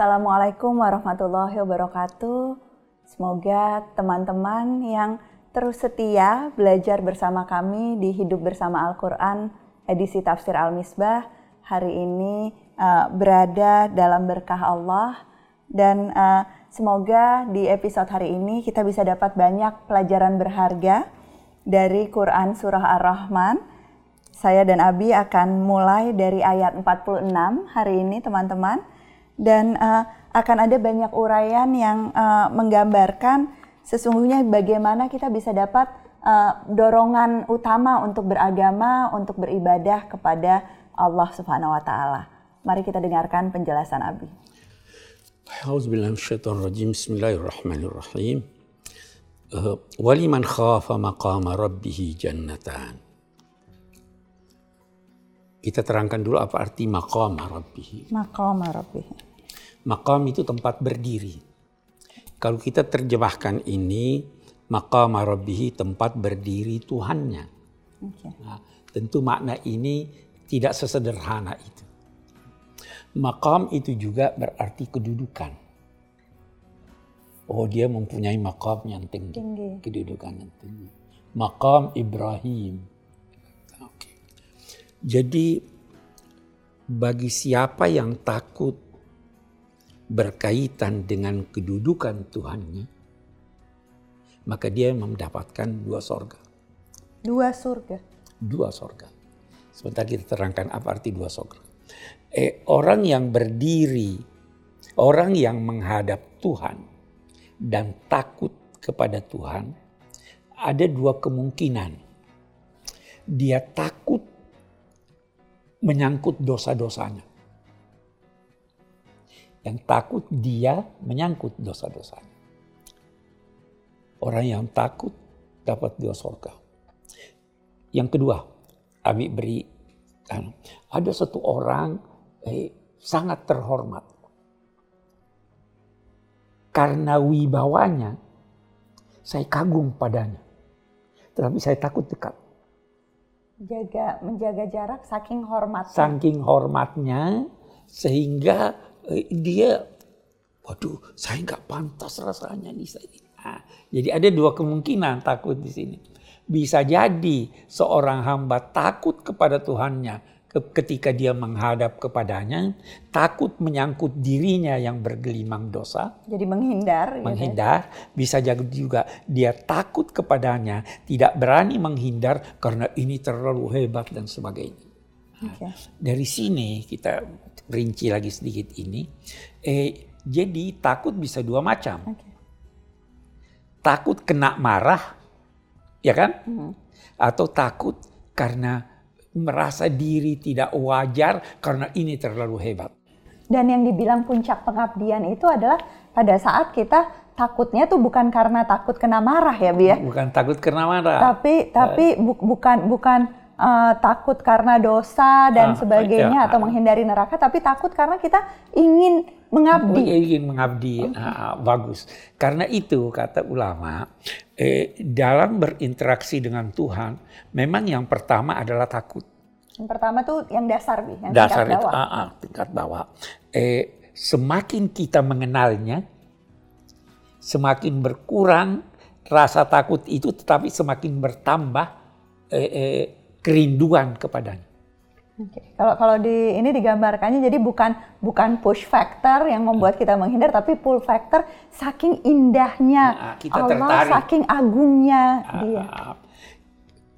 Assalamualaikum warahmatullahi wabarakatuh. Semoga teman-teman yang terus setia belajar bersama kami di Hidup Bersama Al-Quran edisi Tafsir Al-Misbah hari ini uh, berada dalam berkah Allah dan uh, semoga di episode hari ini kita bisa dapat banyak pelajaran berharga dari Quran Surah Ar-Rahman. Saya dan Abi akan mulai dari ayat 46 hari ini teman-teman dan uh, akan ada banyak uraian yang uh, menggambarkan sesungguhnya bagaimana kita bisa dapat uh, dorongan utama untuk beragama, untuk beribadah kepada Allah Subhanahu wa taala. Mari kita dengarkan penjelasan Abi. Bismillahirrahmanirrahim. Uh, waliman khafa maqama rabbih jannatan. Kita terangkan dulu apa arti maqama rabbih. Maqama rabbih. Makam itu tempat berdiri. Kalau kita terjemahkan ini, maqam rabbihi tempat berdiri Tuhannya. Okay. Nah, tentu makna ini tidak sesederhana itu. Makam itu juga berarti kedudukan. Oh dia mempunyai makam yang tinggi, tinggi. kedudukan yang tinggi. Makam Ibrahim. Okay. Jadi bagi siapa yang takut berkaitan dengan kedudukan Tuhannya, maka dia mendapatkan dua sorga. Dua surga? Dua sorga. Sebentar kita terangkan apa arti dua sorga. Eh, orang yang berdiri, orang yang menghadap Tuhan dan takut kepada Tuhan, ada dua kemungkinan. Dia takut menyangkut dosa-dosanya yang takut dia menyangkut dosa-dosanya. Orang yang takut dapat dua surga. Yang kedua, Abi beri kan, ada satu orang eh, sangat terhormat. Karena wibawanya, saya kagum padanya. Tetapi saya takut dekat. Jaga menjaga jarak saking hormatnya. Saking hormatnya sehingga Eh, dia waduh saya nggak pantas rasanya nih saya. Nah, jadi ada dua kemungkinan takut di sini. Bisa jadi seorang hamba takut kepada Tuhannya ketika dia menghadap kepadanya, takut menyangkut dirinya yang bergelimang dosa. Jadi menghindar. Gitu ya? Menghindar. Gitu. Bisa jadi juga dia takut kepadanya, tidak berani menghindar karena ini terlalu hebat dan sebagainya. Okay. Dari sini kita rinci lagi sedikit ini. Eh, jadi takut bisa dua macam. Okay. Takut kena marah, ya kan? Hmm. Atau takut karena merasa diri tidak wajar karena ini terlalu hebat. Dan yang dibilang puncak pengabdian itu adalah pada saat kita takutnya tuh bukan karena takut kena marah ya, Bi ya? Bukan takut kena marah. Tapi tapi bu, bukan bukan uh, takut karena dosa dan ah, sebagainya ya. atau menghindari neraka, tapi takut karena kita ingin mengabdi. Ingin mengabdi, okay. uh, bagus. Karena itu kata ulama, eh, dalam berinteraksi dengan Tuhan, memang yang pertama adalah takut. Yang pertama tuh yang dasar, bi, yang dasar tingkat itu, bawah. Uh, uh, tingkat bawah. Eh, semakin kita mengenalnya, semakin berkurang rasa takut itu, tetapi semakin bertambah. Eh, eh, kerinduan kepadanya. Oke. Kalau kalau di ini digambarkannya jadi bukan bukan push factor yang membuat kita menghindar tapi pull factor saking indahnya nah, kita Allah, tertarik. saking agungnya uh, dia.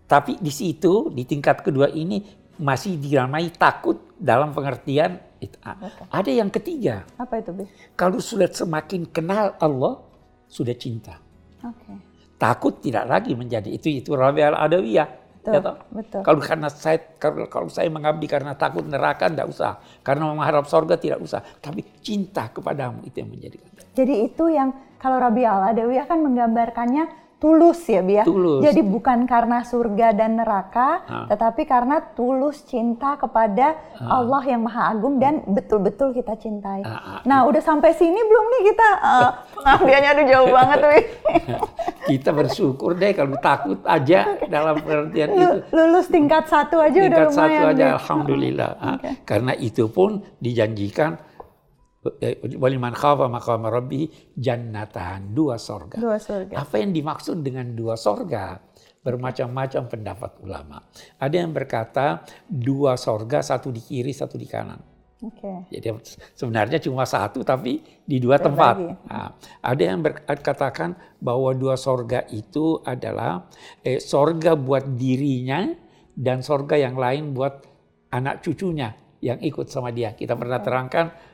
Tapi di situ di tingkat kedua ini masih diramai takut dalam pengertian itu. Okay. Ada yang ketiga. Apa itu, Bi? Kalau sudah semakin kenal Allah, sudah cinta. Okay. Takut tidak lagi menjadi itu itu Rabi al-Adawiyah Betul, ya betul. Kalau karena saya kalau, kalau saya mengabdi karena takut neraka tidak usah, karena mengharap sorga tidak usah, tapi cinta kepadamu itu yang menjadi. Jadi itu yang kalau Rabi Al Dewi akan menggambarkannya tulus ya Bia. Ya? Tulus. Jadi bukan karena surga dan neraka, ha. tetapi karena tulus cinta kepada ha. Allah yang Maha Agung dan betul-betul kita cintai. Ha. Nah, udah sampai sini belum nih kita uh, pengabdiannya aduh jauh banget Wi. kita bersyukur deh kalau takut aja dalam pengertian itu. Lulus tingkat satu aja tingkat udah lumayan. Tingkat satu aja, alhamdulillah. Okay. Karena itu pun dijanjikan waliman khafa maqama rabbi jannatan dua sorga. Dua surga. Apa yang dimaksud dengan dua sorga? Bermacam-macam pendapat ulama. Ada yang berkata dua sorga, satu di kiri, satu di kanan. Oke. Jadi sebenarnya cuma satu tapi di dua Berbagi. tempat. Nah, ada yang berkatakan bahwa dua sorga itu adalah eh, sorga buat dirinya dan sorga yang lain buat anak cucunya yang ikut sama dia. Kita pernah terangkan,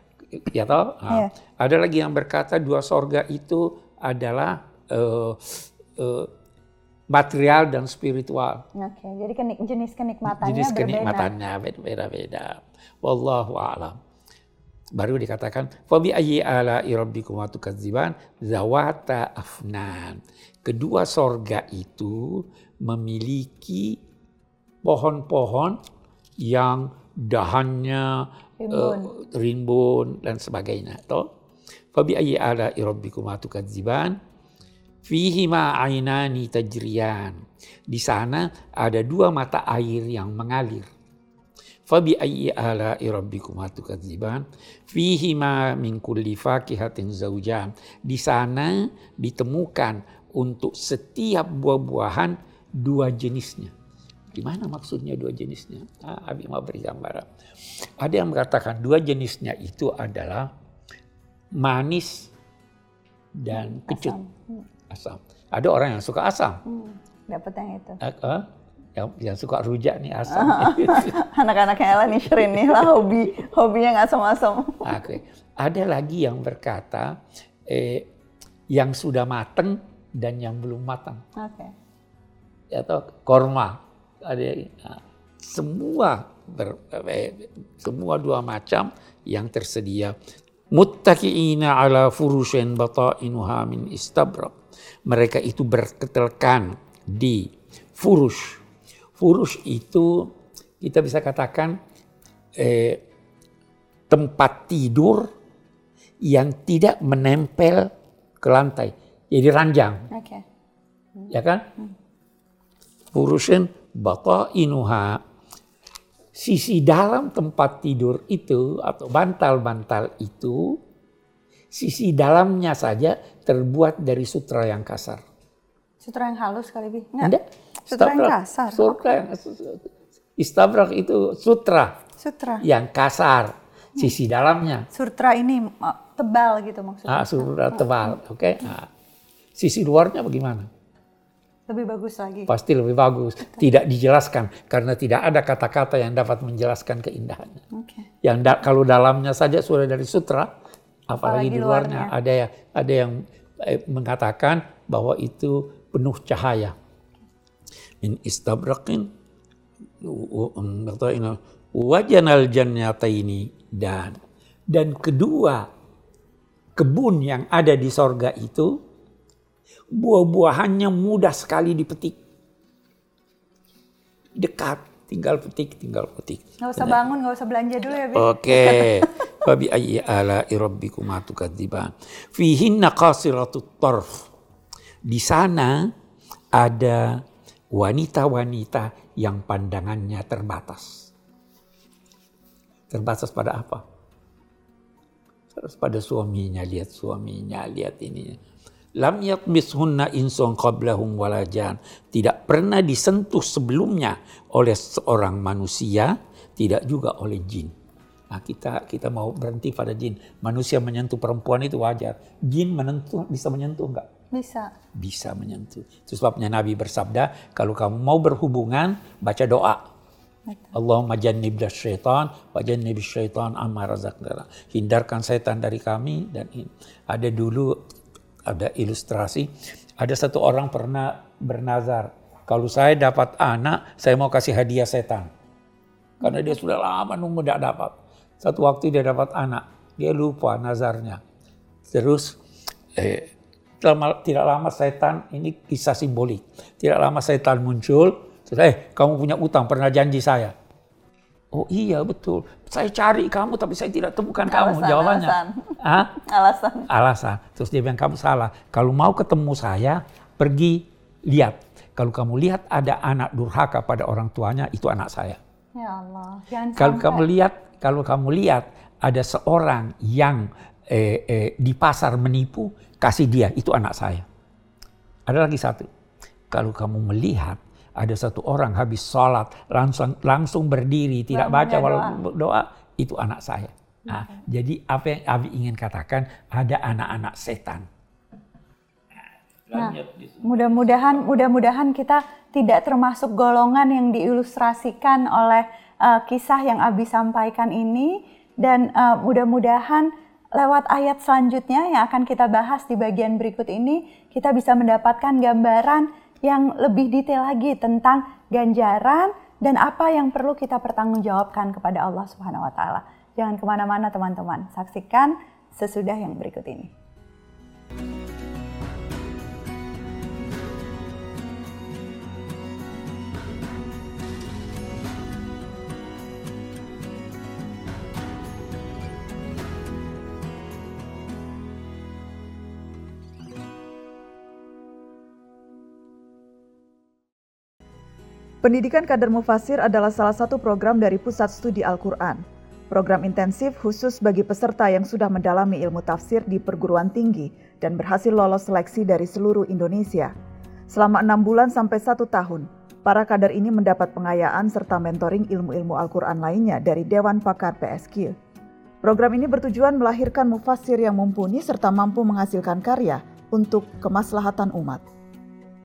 ya toh. Nah, Iya. Ada lagi yang berkata dua sorga itu adalah eh, eh, material dan spiritual. Oke, jadi kenik, jenis kenikmatannya Jenis berbeda. kenikmatannya berbeda-beda. Wallahu a'lam. Baru dikatakan fabi ayyi ala rabbikum tukadziban zawata afnan. Kedua sorga itu memiliki pohon-pohon yang dahannya Eh, rimbun dan sebagainya. Toh? Fabi ayyi ala rabbikum tukadziban fihi ma ainani tajriyan. Di sana ada dua mata air yang mengalir. Fabi ayyi ala rabbikum tukadziban fihi ma min kulli fakihatin zaujan. Di sana ditemukan untuk setiap buah-buahan dua jenisnya. Gimana maksudnya dua jenisnya? Ah, Abi mau beri gambaran. Ada yang mengatakan dua jenisnya itu adalah manis dan kecut Asam. Hmm. asam. Ada orang yang suka asam, Hmm, dapat yang itu. Eh, eh, yang, yang suka rujak nih asam. Anak-anaknya Ella nih Shirin nih lah hobi hobinya nggak asam-asam. Oke. Ada lagi yang berkata eh, yang sudah mateng dan yang belum matang, Oke. atau korma. Ada nah, semua ber, eh, semua dua macam yang tersedia. Muttaqiina ala furushin batainuha min istabrak. Mereka itu berketelkan di furush. Furush itu kita bisa katakan eh, tempat tidur yang tidak menempel ke lantai. Jadi ranjang, Oke. ya kan? Furushin batainuha. Sisi dalam tempat tidur itu atau bantal-bantal itu, sisi dalamnya saja terbuat dari sutra yang kasar. Sutra yang halus kali bi? Nggak. Anda? Sutra yang kasar. Sutra yang istabrak itu sutra Sutra. yang kasar. Sisi dalamnya. Sutra ini tebal gitu maksudnya. Ah, sutra tebal. Oke. Nah, sisi luarnya bagaimana? Lebih bagus lagi. Pasti lebih bagus. Tidak dijelaskan karena tidak ada kata-kata yang dapat menjelaskan keindahannya. Oke. Yang da- kalau dalamnya saja sudah dari sutra, apalagi, Apalagi di luarnya. luarnya. Ada yang ada yang eh, mengatakan bahwa itu penuh cahaya. Min istabraqin wajanal jannataini dan dan kedua kebun yang ada di sorga itu buah-buahannya mudah sekali dipetik. Dekat, tinggal petik, tinggal petik. Nggak usah bangun, nggak usah belanja dulu ya bi. Oke. Fabi ayyi ala rabbikuma tukadziban. Fihinna qasiratut tarf. Di sana ada wanita-wanita yang pandangannya terbatas. Terbatas pada apa? Terus pada suaminya, lihat suaminya, lihat ininya. Lam yatmishunna insun qablahum walajan. Tidak pernah disentuh sebelumnya oleh seorang manusia, tidak juga oleh jin. Nah, kita kita mau berhenti pada jin. Manusia menyentuh perempuan itu wajar. Jin menentuh bisa menyentuh enggak? Bisa. Bisa menyentuh. Itu sebabnya Nabi bersabda, kalau kamu mau berhubungan, baca doa. Allahumma jannibna syaitan wa jannibis syaitan amma razaqtana. Hindarkan setan dari kami dan ini. Ada dulu ada ilustrasi, ada satu orang pernah bernazar, kalau saya dapat anak, saya mau kasih hadiah setan. Karena dia sudah lama nunggu tidak dapat. Satu waktu dia dapat anak, dia lupa nazarnya. Terus eh, tidak lama setan, ini kisah simbolik. Tidak lama setan muncul, terus, eh kamu punya utang, pernah janji saya. Oh iya betul, saya cari kamu tapi saya tidak temukan kamu. Alasan, Jawabannya, alasan. Hah? Alasan. alasan. Terus dia bilang kamu salah. Kalau mau ketemu saya, pergi lihat. Kalau kamu lihat ada anak durhaka pada orang tuanya, itu anak saya. Ya Allah. Jangan Kalau sampai. kamu lihat, kalau kamu lihat ada seorang yang eh, eh, di pasar menipu, kasih dia, itu anak saya. Ada lagi satu, kalau kamu melihat ada satu orang habis sholat langsung langsung berdiri tidak baca walau doa. itu anak saya. Nah, okay. Jadi apa yang Abi ingin katakan ada anak-anak setan. Nah, mudah-mudahan mudah-mudahan kita tidak termasuk golongan yang diilustrasikan oleh uh, kisah yang Abi sampaikan ini dan uh, mudah-mudahan lewat ayat selanjutnya yang akan kita bahas di bagian berikut ini kita bisa mendapatkan gambaran yang lebih detail lagi tentang ganjaran dan apa yang perlu kita pertanggungjawabkan kepada Allah Subhanahu wa taala. Jangan ke mana-mana teman-teman, saksikan sesudah yang berikut ini. Pendidikan Kader Mufasir adalah salah satu program dari Pusat Studi Al-Quran. Program intensif khusus bagi peserta yang sudah mendalami ilmu tafsir di perguruan tinggi dan berhasil lolos seleksi dari seluruh Indonesia. Selama enam bulan sampai satu tahun, para kader ini mendapat pengayaan serta mentoring ilmu-ilmu Al-Quran lainnya dari Dewan Pakar PSQ. Program ini bertujuan melahirkan mufasir yang mumpuni serta mampu menghasilkan karya untuk kemaslahatan umat.